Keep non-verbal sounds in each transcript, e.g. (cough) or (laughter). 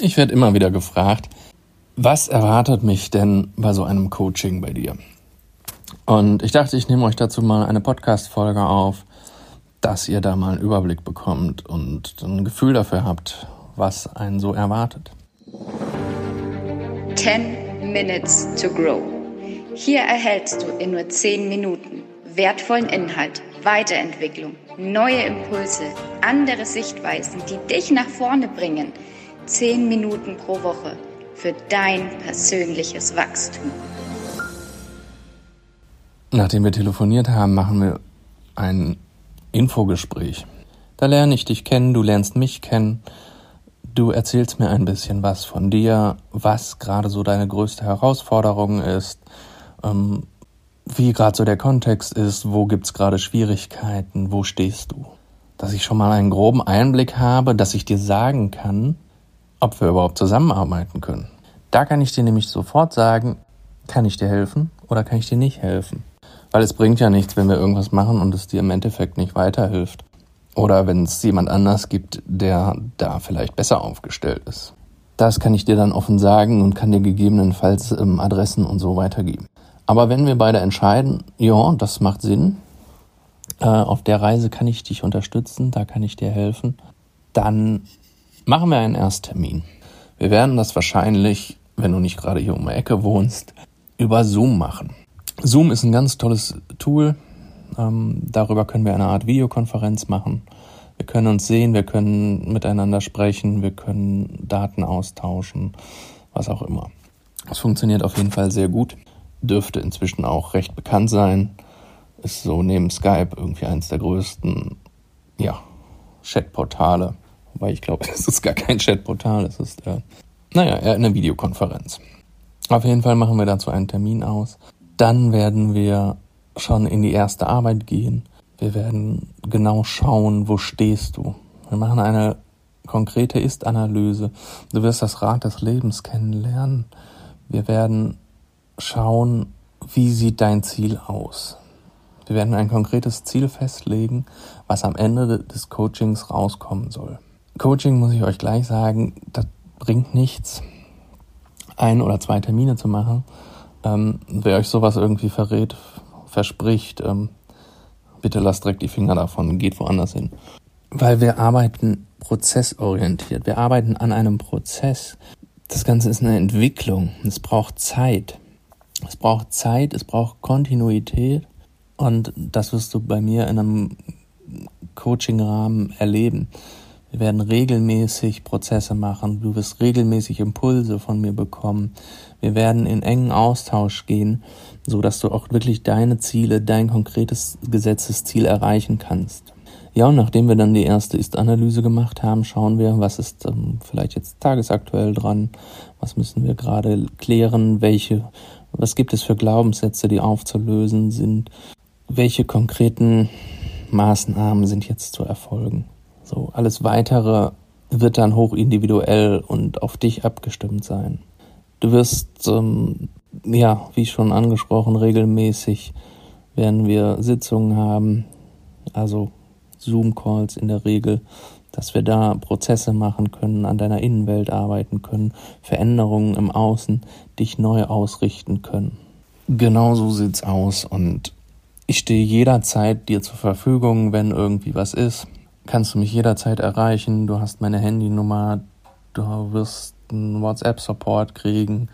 Ich werde immer wieder gefragt, was erwartet mich denn bei so einem Coaching bei dir? Und ich dachte, ich nehme euch dazu mal eine Podcast-Folge auf, dass ihr da mal einen Überblick bekommt und ein Gefühl dafür habt, was einen so erwartet. 10 Minutes to Grow. Hier erhältst du in nur 10 Minuten wertvollen Inhalt, Weiterentwicklung, neue Impulse, andere Sichtweisen, die dich nach vorne bringen. 10 Minuten pro Woche für dein persönliches Wachstum. Nachdem wir telefoniert haben, machen wir ein Infogespräch. Da lerne ich dich kennen, du lernst mich kennen. Du erzählst mir ein bisschen was von dir, was gerade so deine größte Herausforderung ist, ähm, wie gerade so der Kontext ist, wo gibt's gerade Schwierigkeiten, wo stehst du. Dass ich schon mal einen groben Einblick habe, dass ich dir sagen kann, ob wir überhaupt zusammenarbeiten können. Da kann ich dir nämlich sofort sagen, kann ich dir helfen oder kann ich dir nicht helfen. Weil es bringt ja nichts, wenn wir irgendwas machen und es dir im Endeffekt nicht weiterhilft. Oder wenn es jemand anders gibt, der da vielleicht besser aufgestellt ist. Das kann ich dir dann offen sagen und kann dir gegebenenfalls ähm, Adressen und so weitergeben. Aber wenn wir beide entscheiden, ja, das macht Sinn, äh, auf der Reise kann ich dich unterstützen, da kann ich dir helfen, dann machen wir einen Ersttermin. Wir werden das wahrscheinlich, wenn du nicht gerade hier um die Ecke wohnst, über Zoom machen. Zoom ist ein ganz tolles Tool. Ähm, darüber können wir eine Art Videokonferenz machen. Wir können uns sehen, wir können miteinander sprechen, wir können Daten austauschen, was auch immer. Es funktioniert auf jeden Fall sehr gut. Dürfte inzwischen auch recht bekannt sein. Ist so neben Skype irgendwie eines der größten, ja, Chatportale. Wobei ich glaube, (laughs) es ist gar kein Chatportal, es ist, äh, naja, eher eine Videokonferenz. Auf jeden Fall machen wir dazu einen Termin aus. Dann werden wir schon in die erste Arbeit gehen. Wir werden genau schauen, wo stehst du. Wir machen eine konkrete Ist-Analyse. Du wirst das Rad des Lebens kennenlernen. Wir werden schauen, wie sieht dein Ziel aus. Wir werden ein konkretes Ziel festlegen, was am Ende des Coachings rauskommen soll. Coaching muss ich euch gleich sagen, das bringt nichts, ein oder zwei Termine zu machen, ähm, wer euch sowas irgendwie verrät, verspricht, ähm, bitte lasst direkt die Finger davon, geht woanders hin. Weil wir arbeiten prozessorientiert, wir arbeiten an einem Prozess. Das Ganze ist eine Entwicklung, es braucht Zeit. Es braucht Zeit, es braucht Kontinuität und das wirst du bei mir in einem Coaching-Rahmen erleben. Wir werden regelmäßig Prozesse machen. Du wirst regelmäßig Impulse von mir bekommen. Wir werden in engen Austausch gehen, so dass du auch wirklich deine Ziele, dein konkretes gesetztes Ziel erreichen kannst. Ja, und nachdem wir dann die erste Ist-Analyse gemacht haben, schauen wir, was ist ähm, vielleicht jetzt tagesaktuell dran, was müssen wir gerade klären, welche, was gibt es für Glaubenssätze, die aufzulösen sind, welche konkreten Maßnahmen sind jetzt zu erfolgen. So, alles weitere wird dann hoch individuell und auf dich abgestimmt sein. Du wirst, ähm, ja, wie schon angesprochen, regelmäßig werden wir Sitzungen haben, also Zoom-Calls in der Regel, dass wir da Prozesse machen können, an deiner Innenwelt arbeiten können, Veränderungen im Außen, dich neu ausrichten können. Genau so sieht's aus und ich stehe jederzeit dir zur Verfügung, wenn irgendwie was ist. Kannst du mich jederzeit erreichen. Du hast meine Handynummer. Du wirst einen WhatsApp-Support kriegen,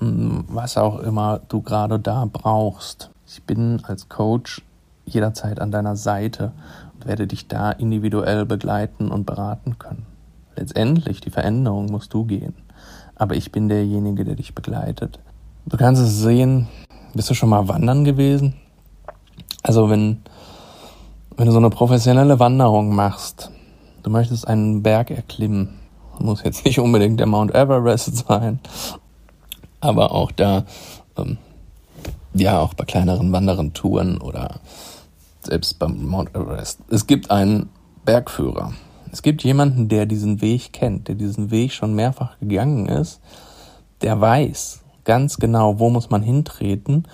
mm, was auch immer du gerade da brauchst. Ich bin als Coach jederzeit an deiner Seite und werde dich da individuell begleiten und beraten können. Letztendlich, die Veränderung musst du gehen. Aber ich bin derjenige, der dich begleitet. Du kannst es sehen, bist du schon mal wandern gewesen? Also wenn, wenn du so eine professionelle Wanderung machst, du möchtest einen Berg erklimmen, muss jetzt nicht unbedingt der Mount Everest sein, aber auch da, ähm, ja, auch bei kleineren Wanderentouren oder selbst beim Mount Everest. Es gibt einen Bergführer. Es gibt jemanden, der diesen Weg kennt, der diesen Weg schon mehrfach gegangen ist, der weiß ganz genau, wo muss man hintreten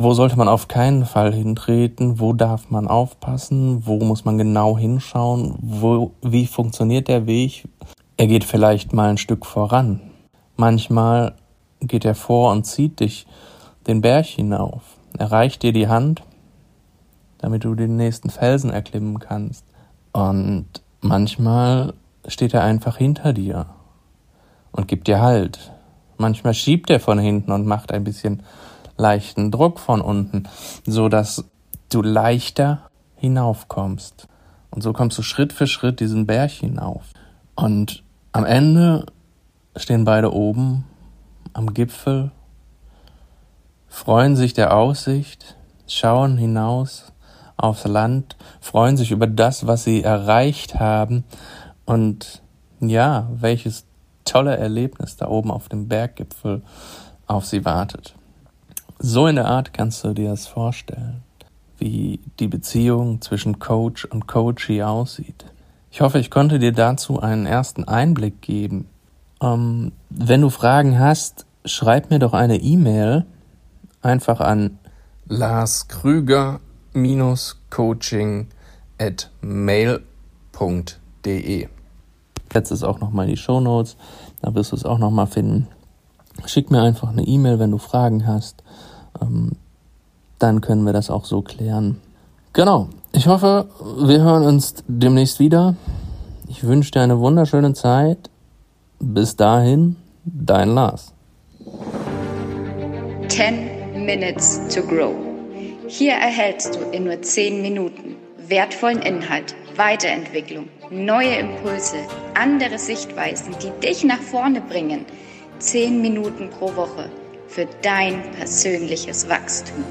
wo sollte man auf keinen Fall hintreten? Wo darf man aufpassen? Wo muss man genau hinschauen? Wo, wie funktioniert der Weg? Er geht vielleicht mal ein Stück voran. Manchmal geht er vor und zieht dich den Berg hinauf. Er reicht dir die Hand, damit du den nächsten Felsen erklimmen kannst. Und manchmal steht er einfach hinter dir und gibt dir Halt. Manchmal schiebt er von hinten und macht ein bisschen leichten Druck von unten, so dass du leichter hinaufkommst. Und so kommst du Schritt für Schritt diesen Berg hinauf. Und am Ende stehen beide oben am Gipfel, freuen sich der Aussicht, schauen hinaus aufs Land, freuen sich über das, was sie erreicht haben und ja, welches tolle Erlebnis da oben auf dem Berggipfel auf sie wartet. So in der Art kannst du dir das vorstellen, wie die Beziehung zwischen Coach und Coachee aussieht. Ich hoffe, ich konnte dir dazu einen ersten Einblick geben. Ähm, wenn du Fragen hast, schreib mir doch eine E-Mail einfach an Lars Krüger coaching at mail.de. Jetzt ist auch nochmal die Show Notes, da wirst du es auch nochmal finden. Schick mir einfach eine E-Mail, wenn du Fragen hast. Ähm, dann können wir das auch so klären. Genau. Ich hoffe, wir hören uns demnächst wieder. Ich wünsche dir eine wunderschöne Zeit. Bis dahin, dein Lars. 10 Minutes to Grow. Hier erhältst du in nur 10 Minuten wertvollen Inhalt, Weiterentwicklung, neue Impulse, andere Sichtweisen, die dich nach vorne bringen. 10 Minuten pro Woche für dein persönliches Wachstum.